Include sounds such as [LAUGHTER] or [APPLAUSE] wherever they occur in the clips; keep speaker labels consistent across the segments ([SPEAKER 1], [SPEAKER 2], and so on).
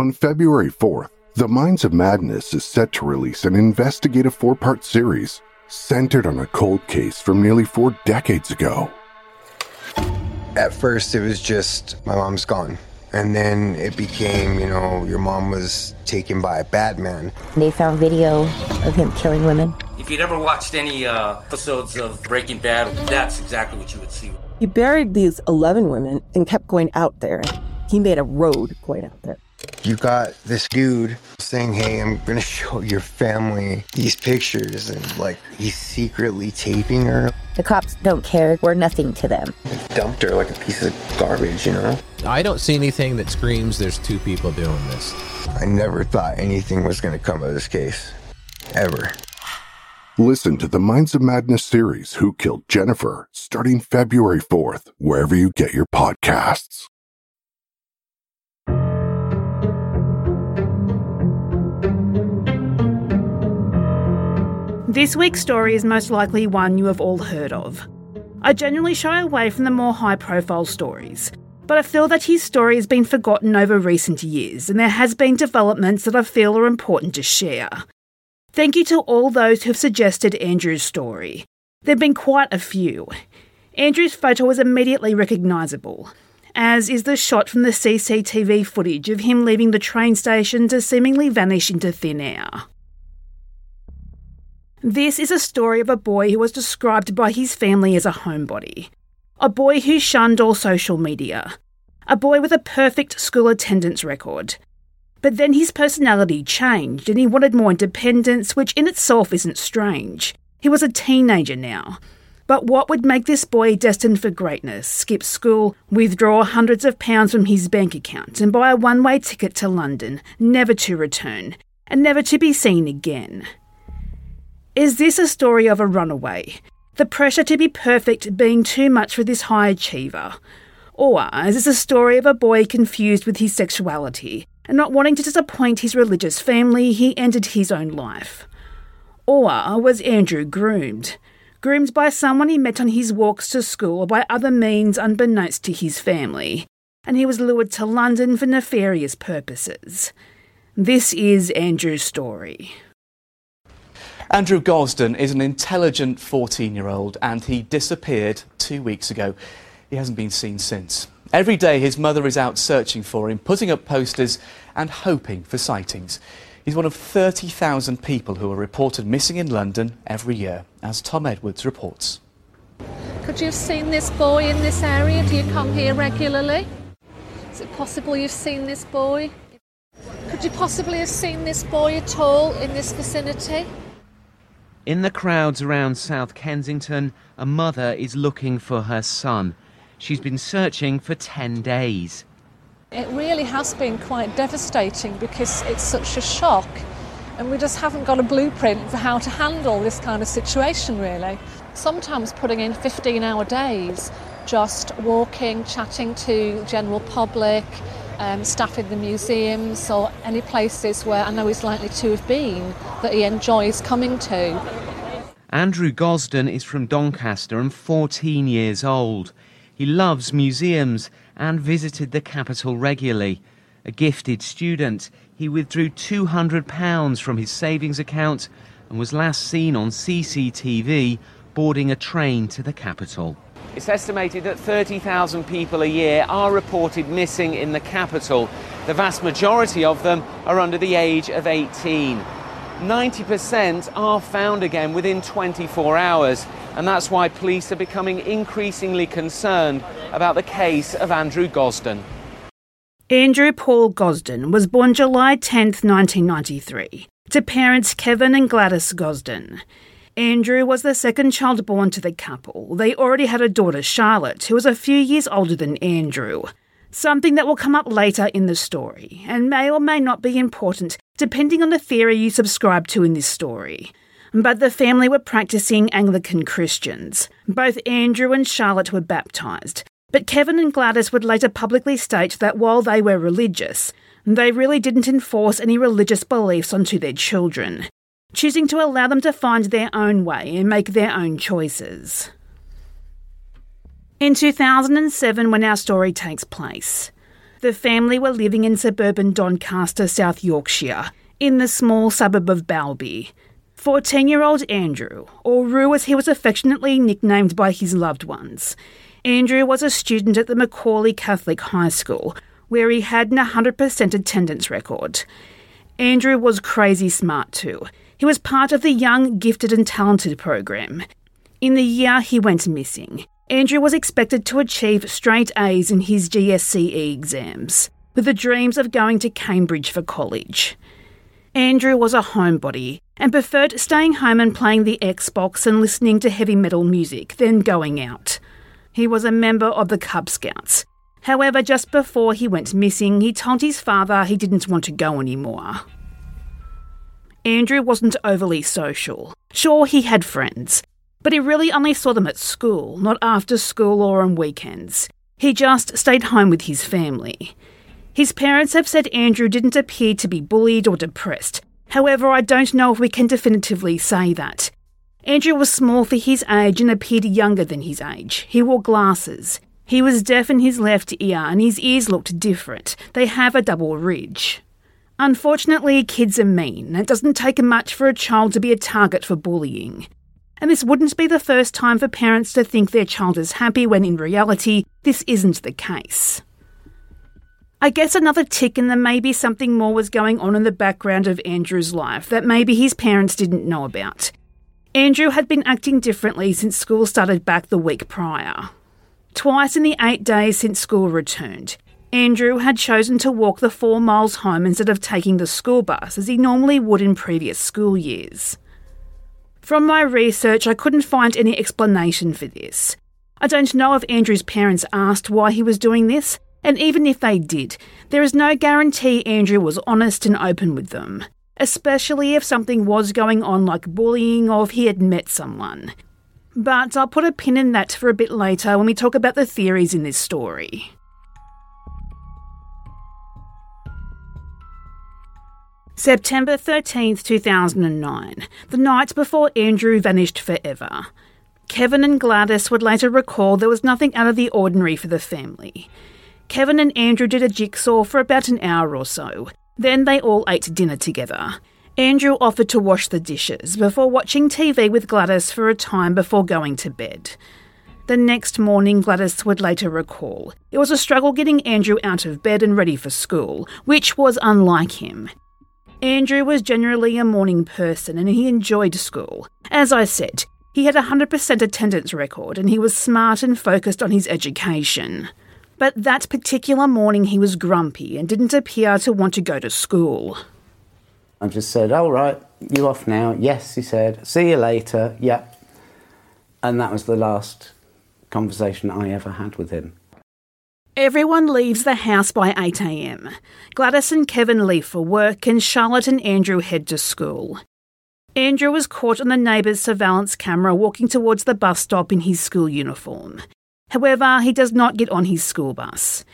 [SPEAKER 1] On February 4th, The Minds of Madness is set to release an investigative four part series centered on a cold case from nearly four decades ago.
[SPEAKER 2] At first, it was just my mom's gone. And then it became, you know, your mom was taken by a bad man.
[SPEAKER 3] They found video of him killing women.
[SPEAKER 4] If you'd ever watched any uh, episodes of Breaking Bad, that's exactly what you would see.
[SPEAKER 5] He buried these 11 women and kept going out there. He made a road going out there.
[SPEAKER 2] You got this dude saying, Hey, I'm gonna [LAUGHS] show your family these pictures, and like he's secretly taping her.
[SPEAKER 3] The cops don't care. We're nothing to them.
[SPEAKER 2] They Dumped her like a piece of garbage, you know?
[SPEAKER 6] I don't see anything that screams there's two people doing this.
[SPEAKER 2] I never thought anything was gonna come of this case. Ever.
[SPEAKER 1] Listen to the Minds of Madness series, Who Killed Jennifer, starting February 4th, wherever you get your podcasts.
[SPEAKER 7] This week's story is most likely one you have all heard of. I generally shy away from the more high profile stories, but I feel that his story has been forgotten over recent years and there has been developments that I feel are important to share. Thank you to all those who have suggested Andrew's story. There have been quite a few. Andrew's photo was immediately recognisable, as is the shot from the CCTV footage of him leaving the train station to seemingly vanish into thin air. This is a story of a boy who was described by his family as a homebody. A boy who shunned all social media. A boy with a perfect school attendance record. But then his personality changed and he wanted more independence, which in itself isn't strange. He was a teenager now. But what would make this boy destined for greatness skip school, withdraw hundreds of pounds from his bank account, and buy a one way ticket to London, never to return, and never to be seen again? Is this a story of a runaway? The pressure to be perfect being too much for this high achiever? Or is this a story of a boy confused with his sexuality and not wanting to disappoint his religious family, he ended his own life? Or was Andrew groomed? Groomed by someone he met on his walks to school or by other means unbeknownst to his family, and he was lured to London for nefarious purposes. This is Andrew's story.
[SPEAKER 8] Andrew Gosden is an intelligent 14 year old and he disappeared two weeks ago. He hasn't been seen since. Every day his mother is out searching for him, putting up posters and hoping for sightings. He's one of 30,000 people who are reported missing in London every year, as Tom Edwards reports.
[SPEAKER 9] Could you have seen this boy in this area? Do you come here regularly? Is it possible you've seen this boy? Could you possibly have seen this boy at all in this vicinity?
[SPEAKER 10] In the crowds around South Kensington, a mother is looking for her son. She's been searching for 10 days.
[SPEAKER 9] It really has been quite devastating because it's such a shock and we just haven't got a blueprint for how to handle this kind of situation really. Sometimes putting in 15 hour days just walking, chatting to general public, um, staff in the museums or any places where I know he's likely to have been that he enjoys coming to.
[SPEAKER 10] Andrew Gosden is from Doncaster and 14 years old. He loves museums and visited the capital regularly. A gifted student, he withdrew £200 from his savings account and was last seen on CCTV boarding a train to the capital.
[SPEAKER 11] It's estimated that 30,000 people a year are reported missing in the capital. The vast majority of them are under the age of 18. 90% are found again within 24 hours, and that's why police are becoming increasingly concerned about the case of Andrew Gosden.
[SPEAKER 7] Andrew Paul Gosden was born July 10, 1993, to parents Kevin and Gladys Gosden. Andrew was the second child born to the couple. They already had a daughter, Charlotte, who was a few years older than Andrew. Something that will come up later in the story, and may or may not be important depending on the theory you subscribe to in this story. But the family were practicing Anglican Christians. Both Andrew and Charlotte were baptised, but Kevin and Gladys would later publicly state that while they were religious, they really didn't enforce any religious beliefs onto their children choosing to allow them to find their own way and make their own choices. In 2007, when our story takes place, The family were living in suburban Doncaster, South Yorkshire, in the small suburb of Balby. 14 year old Andrew, or Roo as he was affectionately nicknamed by his loved ones. Andrew was a student at the McAuley Catholic High School, where he had an 100% attendance record. Andrew was crazy smart too. He was part of the Young, Gifted and Talented program. In the year he went missing, Andrew was expected to achieve straight A's in his GCSE exams, with the dreams of going to Cambridge for college. Andrew was a homebody and preferred staying home and playing the Xbox and listening to heavy metal music than going out. He was a member of the Cub Scouts. However, just before he went missing, he told his father he didn't want to go anymore. Andrew wasn't overly social. Sure, he had friends, but he really only saw them at school, not after school or on weekends. He just stayed home with his family. His parents have said Andrew didn't appear to be bullied or depressed. However, I don't know if we can definitively say that. Andrew was small for his age and appeared younger than his age. He wore glasses. He was deaf in his left ear and his ears looked different. They have a double ridge. Unfortunately, kids are mean, it doesn't take much for a child to be a target for bullying. And this wouldn't be the first time for parents to think their child is happy when in reality, this isn't the case. I guess another tick and there may be something more was going on in the background of Andrew's life that maybe his parents didn't know about. Andrew had been acting differently since school started back the week prior. Twice in the eight days since school returned, Andrew had chosen to walk the four miles home instead of taking the school bus as he normally would in previous school years. From my research, I couldn't find any explanation for this. I don't know if Andrew's parents asked why he was doing this, and even if they did, there is no guarantee Andrew was honest and open with them especially if something was going on like bullying or if he had met someone. But I'll put a pin in that for a bit later when we talk about the theories in this story. September 13th, 2009, the night before Andrew vanished forever. Kevin and Gladys would later recall there was nothing out of the ordinary for the family. Kevin and Andrew did a jigsaw for about an hour or so, then they all ate dinner together. Andrew offered to wash the dishes before watching TV with Gladys for a time before going to bed. The next morning, Gladys would later recall, it was a struggle getting Andrew out of bed and ready for school, which was unlike him. Andrew was generally a morning person and he enjoyed school. As I said, he had a 100% attendance record and he was smart and focused on his education. But that particular morning he was grumpy and didn't appear to want to go to school.
[SPEAKER 12] I just said, All right, you off now? Yes, he said. See you later. Yep. And that was the last conversation I ever had with him.
[SPEAKER 7] Everyone leaves the house by 8am. Gladys and Kevin leave for work, and Charlotte and Andrew head to school. Andrew was caught on the neighbour's surveillance camera walking towards the bus stop in his school uniform. However, he does not get on his school bus.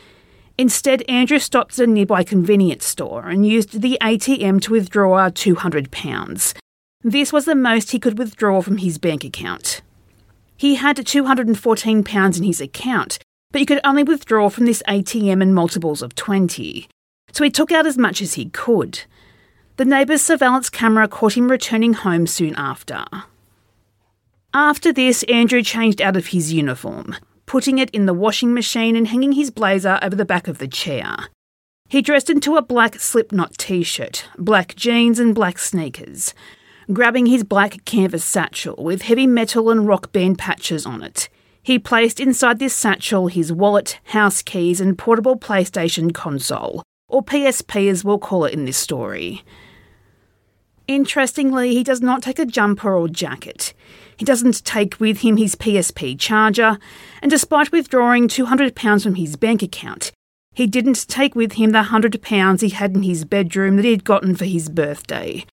[SPEAKER 7] Instead, Andrew stops at a nearby convenience store and used the ATM to withdraw £200. This was the most he could withdraw from his bank account. He had £214 in his account, but you could only withdraw from this ATM in multiples of 20. So he took out as much as he could. The neighbour's surveillance camera caught him returning home soon after. After this, Andrew changed out of his uniform, putting it in the washing machine and hanging his blazer over the back of the chair. He dressed into a black slipknot t shirt, black jeans, and black sneakers, grabbing his black canvas satchel with heavy metal and rock band patches on it. He placed inside this satchel his wallet, house keys, and portable PlayStation console, or PSP as we'll call it in this story. Interestingly, he does not take a jumper or jacket. He doesn't take with him his PSP charger, and despite withdrawing £200 from his bank account, he didn't take with him the £100 he had in his bedroom that he had gotten for his birthday.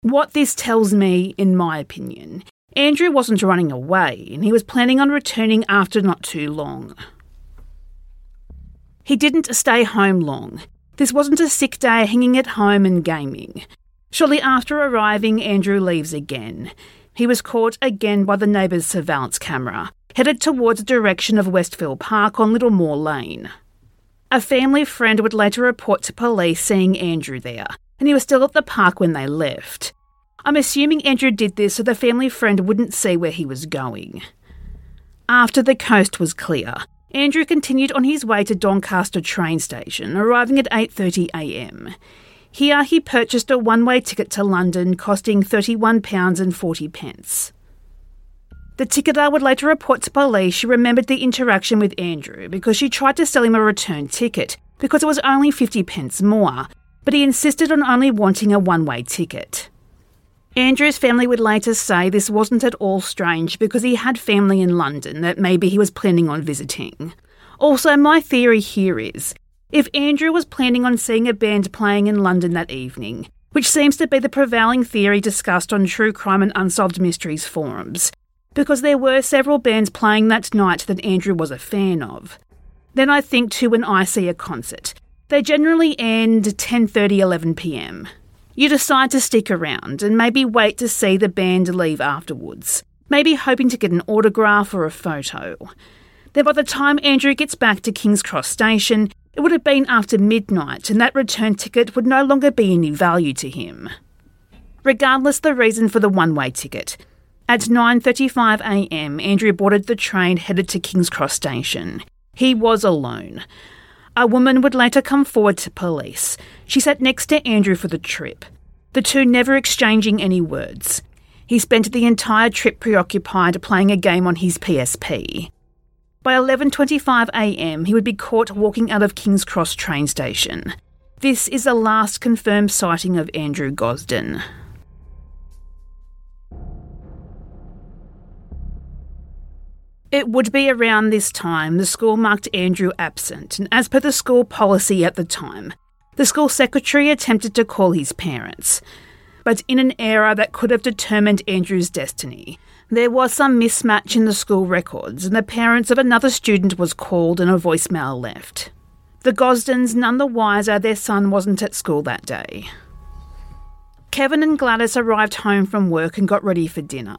[SPEAKER 7] What this tells me, in my opinion, Andrew wasn't running away and he was planning on returning after not too long. He didn't stay home long. This wasn't a sick day hanging at home and gaming. Shortly after arriving, Andrew leaves again. He was caught again by the neighbour's surveillance camera, headed towards the direction of Westfield Park on Littlemoor Lane. A family friend would later report to police seeing Andrew there, and he was still at the park when they left. I'm assuming Andrew did this so the family friend wouldn't see where he was going. After the coast was clear, Andrew continued on his way to Doncaster train station, arriving at 8:30 a.m. Here he purchased a one-way ticket to London costing 31 pounds and 40 pence. The ticketer would later report to police she remembered the interaction with Andrew because she tried to sell him a return ticket because it was only 50 pence more, but he insisted on only wanting a one-way ticket. Andrew's family would later say this wasn't at all strange because he had family in London that maybe he was planning on visiting. Also, my theory here is if Andrew was planning on seeing a band playing in London that evening, which seems to be the prevailing theory discussed on true crime and unsolved mysteries forums, because there were several bands playing that night that Andrew was a fan of. Then I think too when I see a concert. They generally end 10:30 11 p.m. You decide to stick around and maybe wait to see the band leave afterwards, maybe hoping to get an autograph or a photo. Then by the time Andrew gets back to King's Cross station, it would have been after midnight and that return ticket would no longer be any value to him. Regardless the reason for the one-way ticket, at 9:35 a.m., Andrew boarded the train headed to King's Cross station. He was alone. A woman would later come forward to police. She sat next to Andrew for the trip, the two never exchanging any words. He spent the entire trip preoccupied playing a game on his PSP. By 11:25 a.m., he would be caught walking out of King's Cross train station. This is the last confirmed sighting of Andrew Gosden. It would be around this time the school marked Andrew absent, and as per the school policy at the time, the school secretary attempted to call his parents. But in an era that could have determined Andrew's destiny, there was some mismatch in the school records, and the parents of another student was called and a voicemail left. The Gosdens none the wiser their son wasn't at school that day. Kevin and Gladys arrived home from work and got ready for dinner.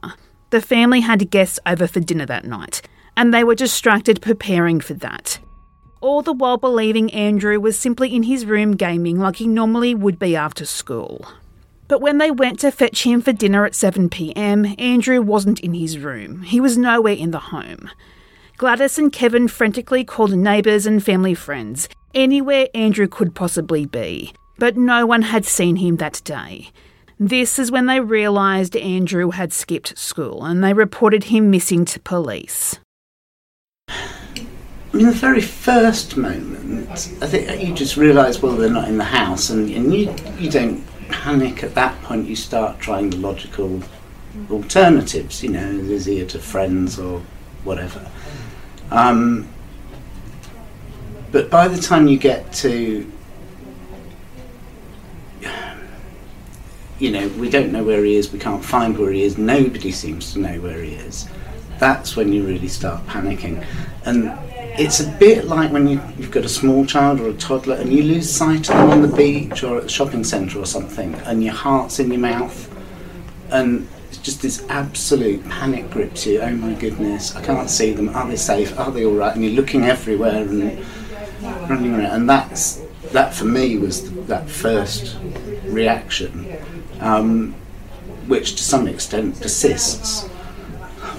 [SPEAKER 7] The family had guests over for dinner that night, and they were distracted preparing for that. All the while believing Andrew was simply in his room gaming like he normally would be after school. But when they went to fetch him for dinner at 7pm, Andrew wasn't in his room. He was nowhere in the home. Gladys and Kevin frantically called neighbours and family friends, anywhere Andrew could possibly be, but no one had seen him that day. This is when they realised Andrew had skipped school and they reported him missing to police.
[SPEAKER 12] In the very first moment, I think you just realise, well, they're not in the house, and, and you, you don't panic at that point. You start trying the logical alternatives, you know, is he to friends or whatever. Um, but by the time you get to you know, we don't know where he is, we can't find where he is, nobody seems to know where he is. That's when you really start panicking. And it's a bit like when you, have got a small child or a toddler and you lose sight of them on the beach or at the shopping centre or something, and your heart's in your mouth, and it's just this absolute panic grips you. Oh my goodness, I can't see them. Are they safe? Are they all right? And you're looking everywhere and running around. And that's that for me was that first reaction um, which to some extent persists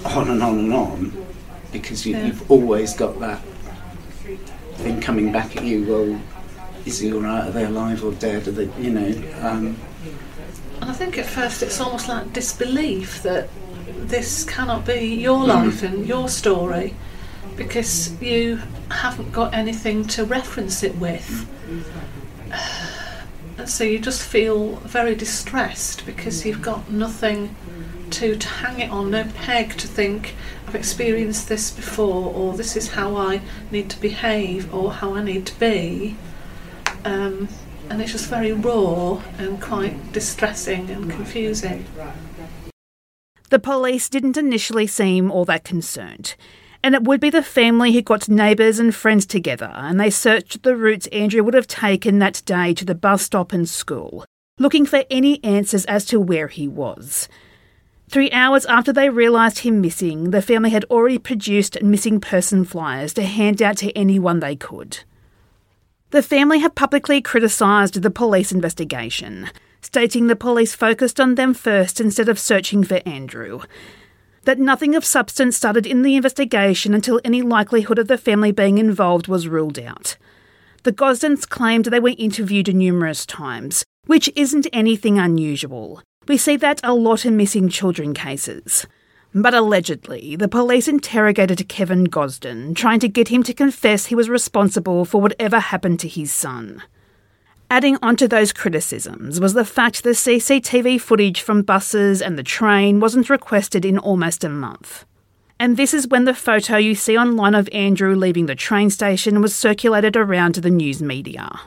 [SPEAKER 12] on and on and on because you, have always got that thing coming back at you. Well, is he all right? Are they alive or dead? Are they, you know? Um,
[SPEAKER 9] and I think at first it's almost like disbelief that this cannot be your mm. life and your story because you haven't got anything to reference it with. So you just feel very distressed because you've got nothing to, to hang it on, no peg to think I've experienced this before, or this is how I need to behave, or how I need to be. Um, and it's just very raw and quite distressing and confusing.
[SPEAKER 7] The police didn't initially seem all that concerned and it would be the family who got neighbours and friends together and they searched the routes Andrew would have taken that day to the bus stop and school, looking for any answers as to where he was. Three hours after they realised him missing, the family had already produced missing person flyers to hand out to anyone they could. The family have publicly criticised the police investigation, stating the police focused on them first instead of searching for Andrew. That nothing of substance started in the investigation until any likelihood of the family being involved was ruled out. The Gosdens claimed they were interviewed numerous times, which isn't anything unusual. We see that a lot in missing children cases. But allegedly, the police interrogated Kevin Gosden, trying to get him to confess he was responsible for whatever happened to his son. Adding onto those criticisms was the fact the CCTV footage from buses and the train wasn't requested in almost a month. And this is when the photo you see online of Andrew leaving the train station was circulated around the news media.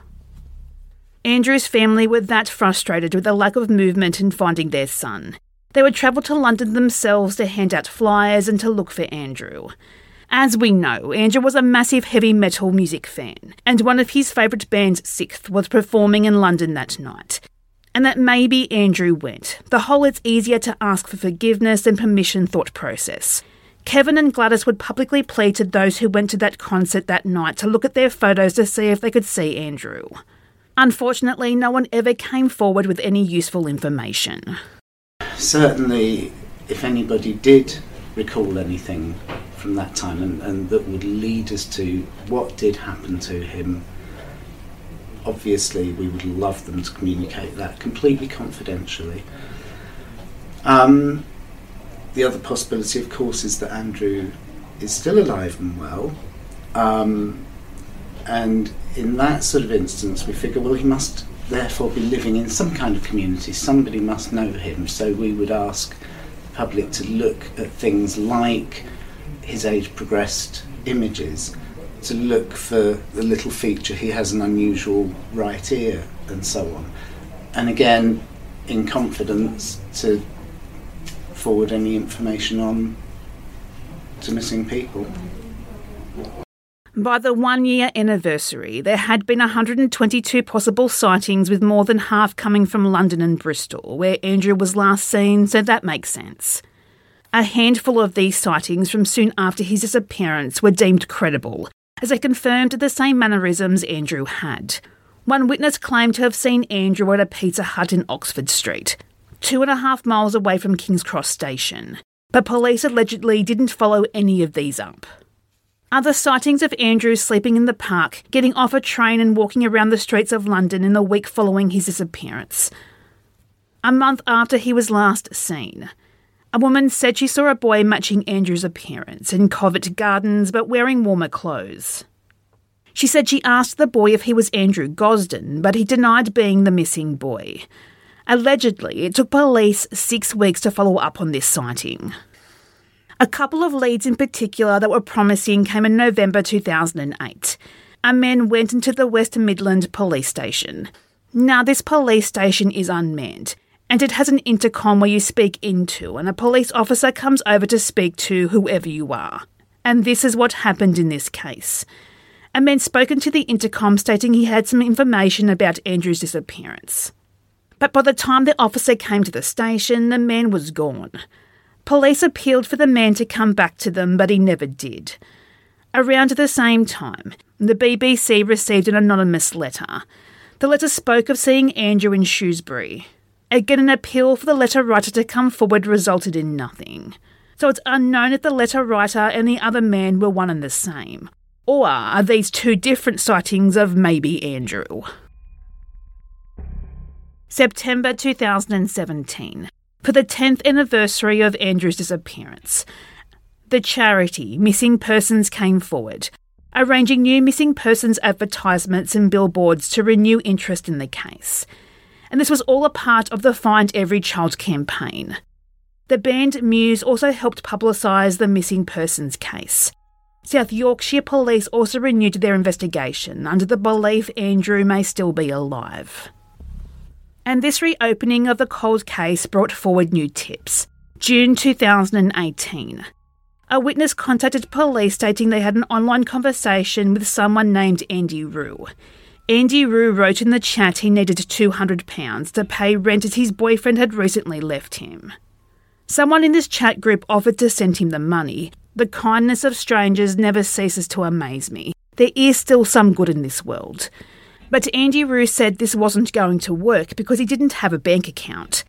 [SPEAKER 7] Andrew's family were that frustrated with the lack of movement in finding their son. They would travel to London themselves to hand out flyers and to look for Andrew. As we know, Andrew was a massive heavy metal music fan, and one of his favourite bands, Sikth, was performing in London that night. And that maybe Andrew went. The whole it's easier to ask for forgiveness than permission thought process. Kevin and Gladys would publicly plead to those who went to that concert that night to look at their photos to see if they could see Andrew. Unfortunately, no one ever came forward with any useful information.
[SPEAKER 12] Certainly, if anybody did recall anything from that time and, and that would lead us to what did happen to him, obviously we would love them to communicate that completely confidentially. Um, the other possibility, of course, is that Andrew is still alive and well. Um, and in that sort of instance, we figure, well, he must therefore be living in some kind of community. Somebody must know him. So we would ask the public to look at things like his age progressed images, to look for the little feature he has an unusual right ear, and so on. And again, in confidence, to forward any information on to missing people.
[SPEAKER 7] By the one year anniversary, there had been 122 possible sightings, with more than half coming from London and Bristol, where Andrew was last seen, so that makes sense. A handful of these sightings from soon after his disappearance were deemed credible, as they confirmed the same mannerisms Andrew had. One witness claimed to have seen Andrew at a Pizza Hut in Oxford Street, two and a half miles away from King's Cross Station, but police allegedly didn't follow any of these up. Other sightings of Andrew sleeping in the park, getting off a train, and walking around the streets of London in the week following his disappearance. A month after he was last seen, a woman said she saw a boy matching Andrew's appearance in Covent Gardens but wearing warmer clothes. She said she asked the boy if he was Andrew Gosden, but he denied being the missing boy. Allegedly, it took police six weeks to follow up on this sighting. A couple of leads in particular that were promising came in November 2008. A man went into the West Midland police station. Now, this police station is unmanned, and it has an intercom where you speak into, and a police officer comes over to speak to whoever you are. And this is what happened in this case. A man spoke into the intercom stating he had some information about Andrew's disappearance. But by the time the officer came to the station, the man was gone. Police appealed for the man to come back to them, but he never did. Around the same time, the BBC received an anonymous letter. The letter spoke of seeing Andrew in Shrewsbury. Uh, Again, an appeal for the letter writer to come forward resulted in nothing. So it's unknown if the letter writer and the other man were one and the same. Or are these two different sightings of maybe Andrew? September 2017 for the 10th anniversary of Andrew's disappearance. The charity Missing Persons came forward, arranging new missing persons advertisements and billboards to renew interest in the case. And this was all a part of the Find Every Child campaign. The band Muse also helped publicise the missing persons case. South Yorkshire Police also renewed their investigation under the belief Andrew may still be alive. And this reopening of the cold case brought forward new tips. June 2018. A witness contacted police stating they had an online conversation with someone named Andy Roo. Andy Roo wrote in the chat he needed £200 to pay rent as his boyfriend had recently left him. Someone in this chat group offered to send him the money. The kindness of strangers never ceases to amaze me. There is still some good in this world. But Andy Roo said this wasn't going to work because he didn't have a bank account.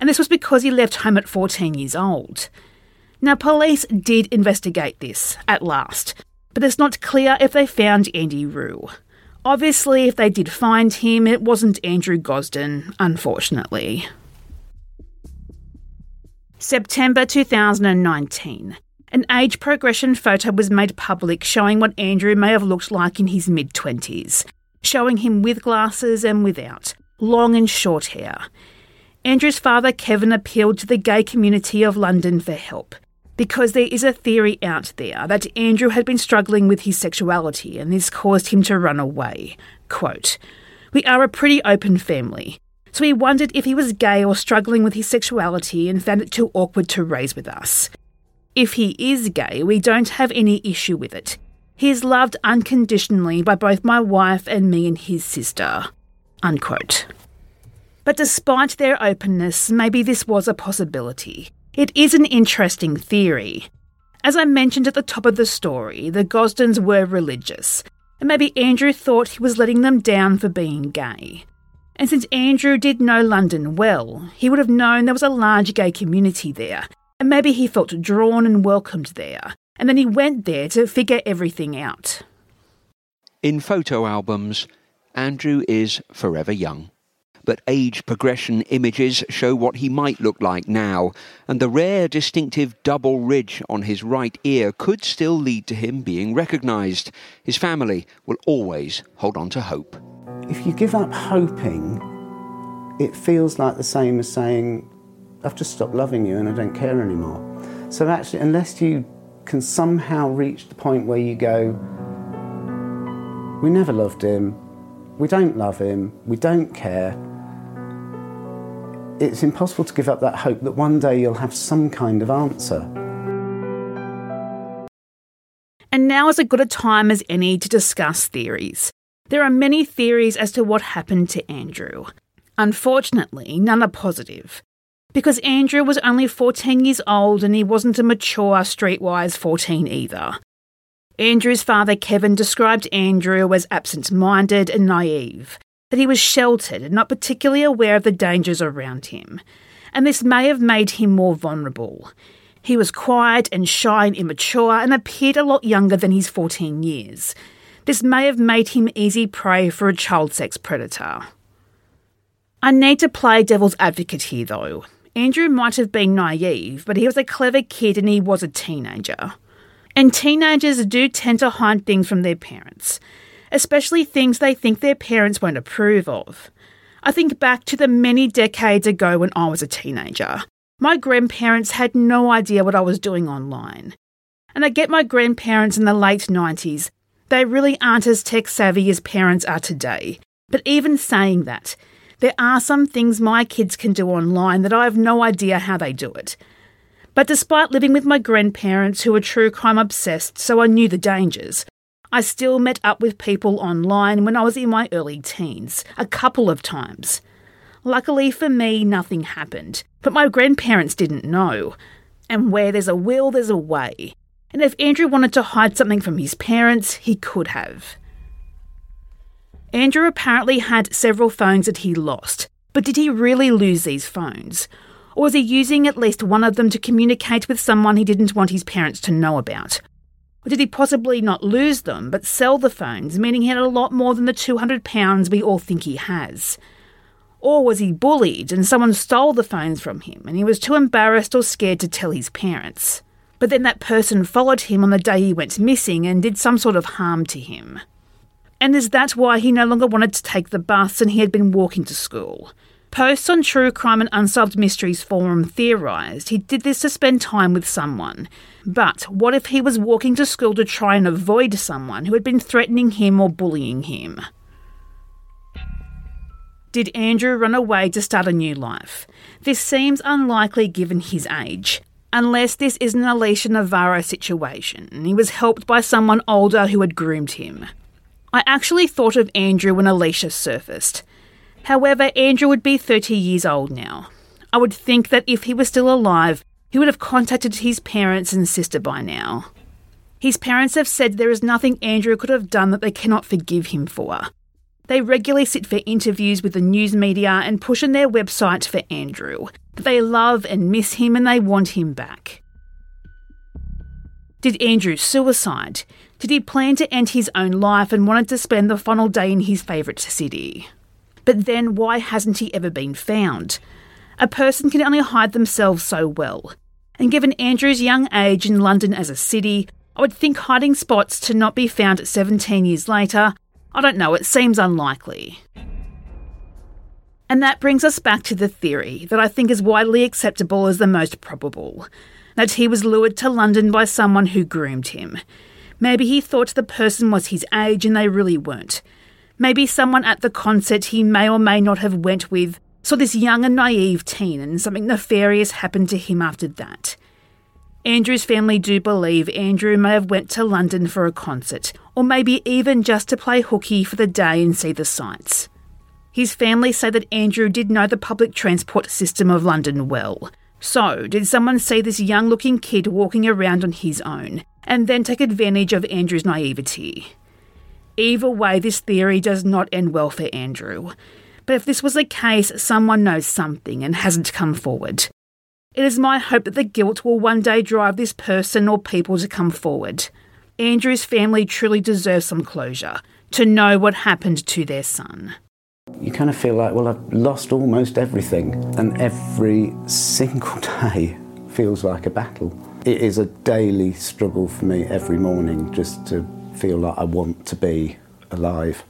[SPEAKER 7] And this was because he left home at 14 years old. Now, police did investigate this at last, but it's not clear if they found Andy Roo. Obviously, if they did find him, it wasn't Andrew Gosden, unfortunately. September 2019. An age progression photo was made public showing what Andrew may have looked like in his mid 20s, showing him with glasses and without, long and short hair. Andrew's father, Kevin, appealed to the gay community of London for help because there is a theory out there that Andrew had been struggling with his sexuality and this caused him to run away. Quote, We are a pretty open family, so we wondered if he was gay or struggling with his sexuality and found it too awkward to raise with us. If he is gay, we don't have any issue with it. He is loved unconditionally by both my wife and me and his sister. Unquote. But despite their openness, maybe this was a possibility. It is an interesting theory. As I mentioned at the top of the story, the Gosdens were religious, and maybe Andrew thought he was letting them down for being gay. And since Andrew did know London well, he would have known there was a large gay community there, and maybe he felt drawn and welcomed there, and then he went there to figure everything out.
[SPEAKER 13] In photo albums, Andrew is forever young but age progression images show what he might look like now, and the rare distinctive double ridge on his right ear could still lead to him being recognised. His family will always hold on to hope.
[SPEAKER 12] If you give up hoping, it feels like the same as saying, I've just stopped loving you and I don't care anymore. So actually, unless you can somehow reach the point where you go, we never loved him, we don't love him, we don't care, it's impossible to give up that hope that one day you'll have some kind of answer.
[SPEAKER 7] And now is as good a time as any to discuss theories. There are many theories as to what happened to Andrew. Unfortunately, none are positive. Because Andrew was only 14 years old and he wasn't a mature, streetwise 14 either. Andrew's father, Kevin, described Andrew as absent minded and naive, that he was sheltered and not particularly aware of the dangers around him, and this may have made him more vulnerable. He was quiet and shy and immature and appeared a lot younger than his 14 years. This may have made him easy prey for a child sex predator. I need to play devil's advocate here though. Andrew might have been naive, but he was a clever kid and he was a teenager. And teenagers do tend to hide things from their parents especially things they think their parents won't approve of. I think back to the many decades ago when I was a teenager. My grandparents had no idea what I was doing online. And I get my grandparents in the late 90s. They really aren't as tech savvy as parents are today. But even saying that, there are some things my kids can do online that I have no idea how they do it. But despite living with my grandparents who were true crime obsessed, so I knew the dangers, I still met up with people online when I was in my early teens, a couple of times. Luckily for me, nothing happened, but my grandparents didn't know. And where there's a will, there's a way. And if Andrew wanted to hide something from his parents, he could have. Andrew apparently had several phones that he lost, but did he really lose these phones? Or was he using at least one of them to communicate with someone he didn't want his parents to know about? Or did he possibly not lose them, but sell the phones, meaning he had a lot more than the £200 we all think he has? Or was he bullied and someone stole the phones from him and he was too embarrassed or scared to tell his parents? But then that person followed him on the day he went missing and did some sort of harm to him. And is that why he no longer wanted to take the bus and he had been walking to school? Posts on True Crime and Unsolved Mysteries forum theorised he did this to spend time with someone. But what if he was walking to school to try and avoid someone who had been threatening him or bullying him? Did Andrew run away to start a new life? This seems unlikely given his age. Unless this is an Alicia Navarro situation he was helped by someone older who had groomed him. I actually thought of Andrew when Alicia surfaced. However, Andrew would be 30 years old now. I would think that if he was still alive, he would have contacted his parents and sister by now. His parents have said there is nothing Andrew could have done that they cannot forgive him for. They regularly sit for interviews with the news media and push on their website for Andrew. They love and miss him and they want him back. Did Andrew suicide? Did he plan to end his own life and wanted to spend the final day in his favourite city? But then why hasn't he ever been found? A person can only hide themselves so well. And given Andrew's young age in London as a city, I would think hiding spots to not be found 17 years later, I don't know, it seems unlikely. And that brings us back to the theory that I think is widely acceptable as the most probable that he was lured to London by someone who groomed him. Maybe he thought the person was his age and they really weren't. Maybe someone at the concert he may or may not have went with saw this young and naive teen and something nefarious happened to him after that. Andrew's family do believe Andrew may have went to London for a concert, or maybe even just to play hooky for the day and see the sights. His family say that Andrew did know the public transport system of London well. So, did someone see this young looking kid walking around on his own and then take advantage of Andrew's naivety? Either way, this theory does not end well for Andrew. But if this was the case, someone knows something and hasn't come forward. It is my hope that the guilt will one day drive this person or people to come forward. Andrew's family truly deserves some closure, to know what happened to their son.
[SPEAKER 12] You kind of feel like, well, I've lost almost everything, and every single [LAUGHS] day feels like a battle. It is a daily struggle for me every morning just to feel like I want to be alive.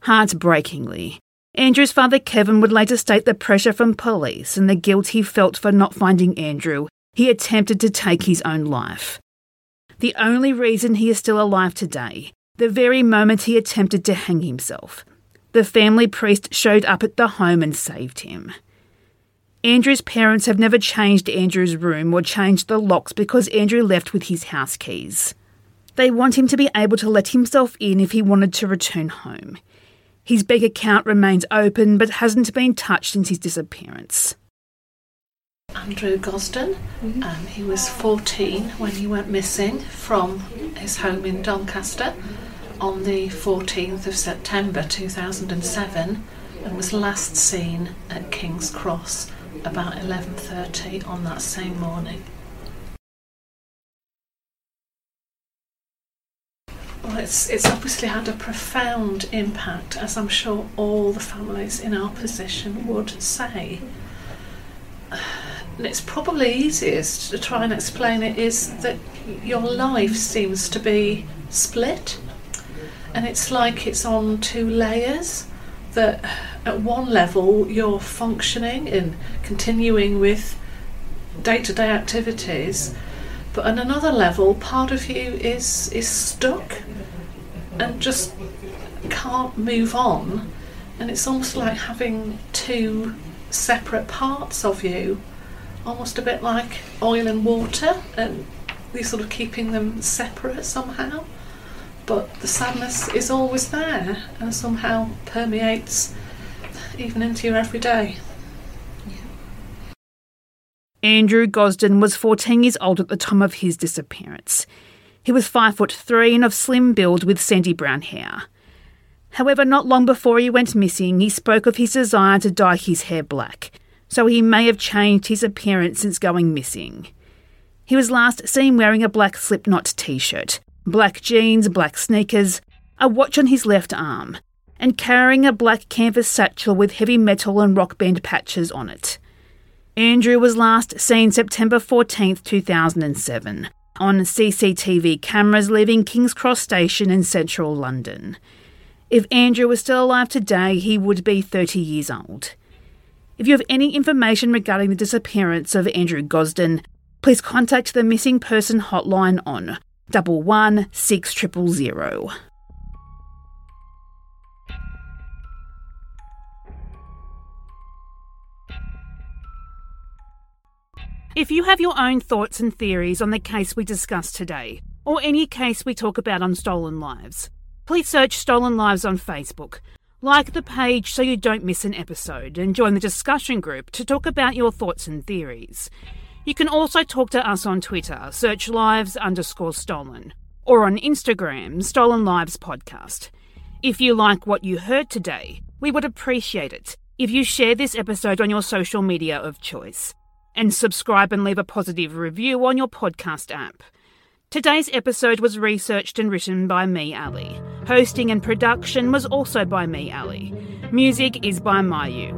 [SPEAKER 7] Heartbreakingly, Andrew's father Kevin would later state the pressure from police and the guilt he felt for not finding Andrew, he attempted to take his own life. The only reason he is still alive today, the very moment he attempted to hang himself, the family priest showed up at the home and saved him. Andrew's parents have never changed Andrew's room or changed the locks because Andrew left with his house keys. They want him to be able to let himself in if he wanted to return home. His bank account remains open but hasn't been touched since his disappearance.
[SPEAKER 9] Andrew Gosden. Mm-hmm. Um, he was 14 when he went missing from his home in Doncaster on the 14th of September 2007 and was last seen at King's Cross about 11:30 on that same morning. Well, it's, it's obviously had a profound impact, as I'm sure all the families in our position would say. And it's probably easiest to try and explain it is that your life seems to be split, and it's like it's on two layers. That at one level you're functioning and continuing with day to day activities but on another level, part of you is is stuck and just can't move on. And it's almost like having two separate parts of you, almost a bit like oil and water, and you're sort of keeping them separate somehow. But the sadness is always there and somehow permeates even into your everyday.
[SPEAKER 7] Andrew Gosden was 14 years old at the time of his disappearance. He was 5 foot 3 and of slim build with sandy brown hair. However, not long before he went missing, he spoke of his desire to dye his hair black, so he may have changed his appearance since going missing. He was last seen wearing a black slipknot t shirt, black jeans, black sneakers, a watch on his left arm, and carrying a black canvas satchel with heavy metal and rock band patches on it. Andrew was last seen September 14, 2007, on CCTV cameras leaving King's Cross Station in central London. If Andrew was still alive today, he would be 30 years old. If you have any information regarding the disappearance of Andrew Gosden, please contact the Missing Person Hotline on 11 6000. If you have your own thoughts and theories on the case we discussed today, or any case we talk about on Stolen Lives, please search Stolen Lives on Facebook. Like the page so you don't miss an episode, and join the discussion group to talk about your thoughts and theories. You can also talk to us on Twitter, search lives underscore stolen, or on Instagram, Stolen Lives Podcast. If you like what you heard today, we would appreciate it if you share this episode on your social media of choice and subscribe and leave a positive review on your podcast app. Today's episode was researched and written by me, Ali. Hosting and production was also by me, Ali. Music is by Myuu.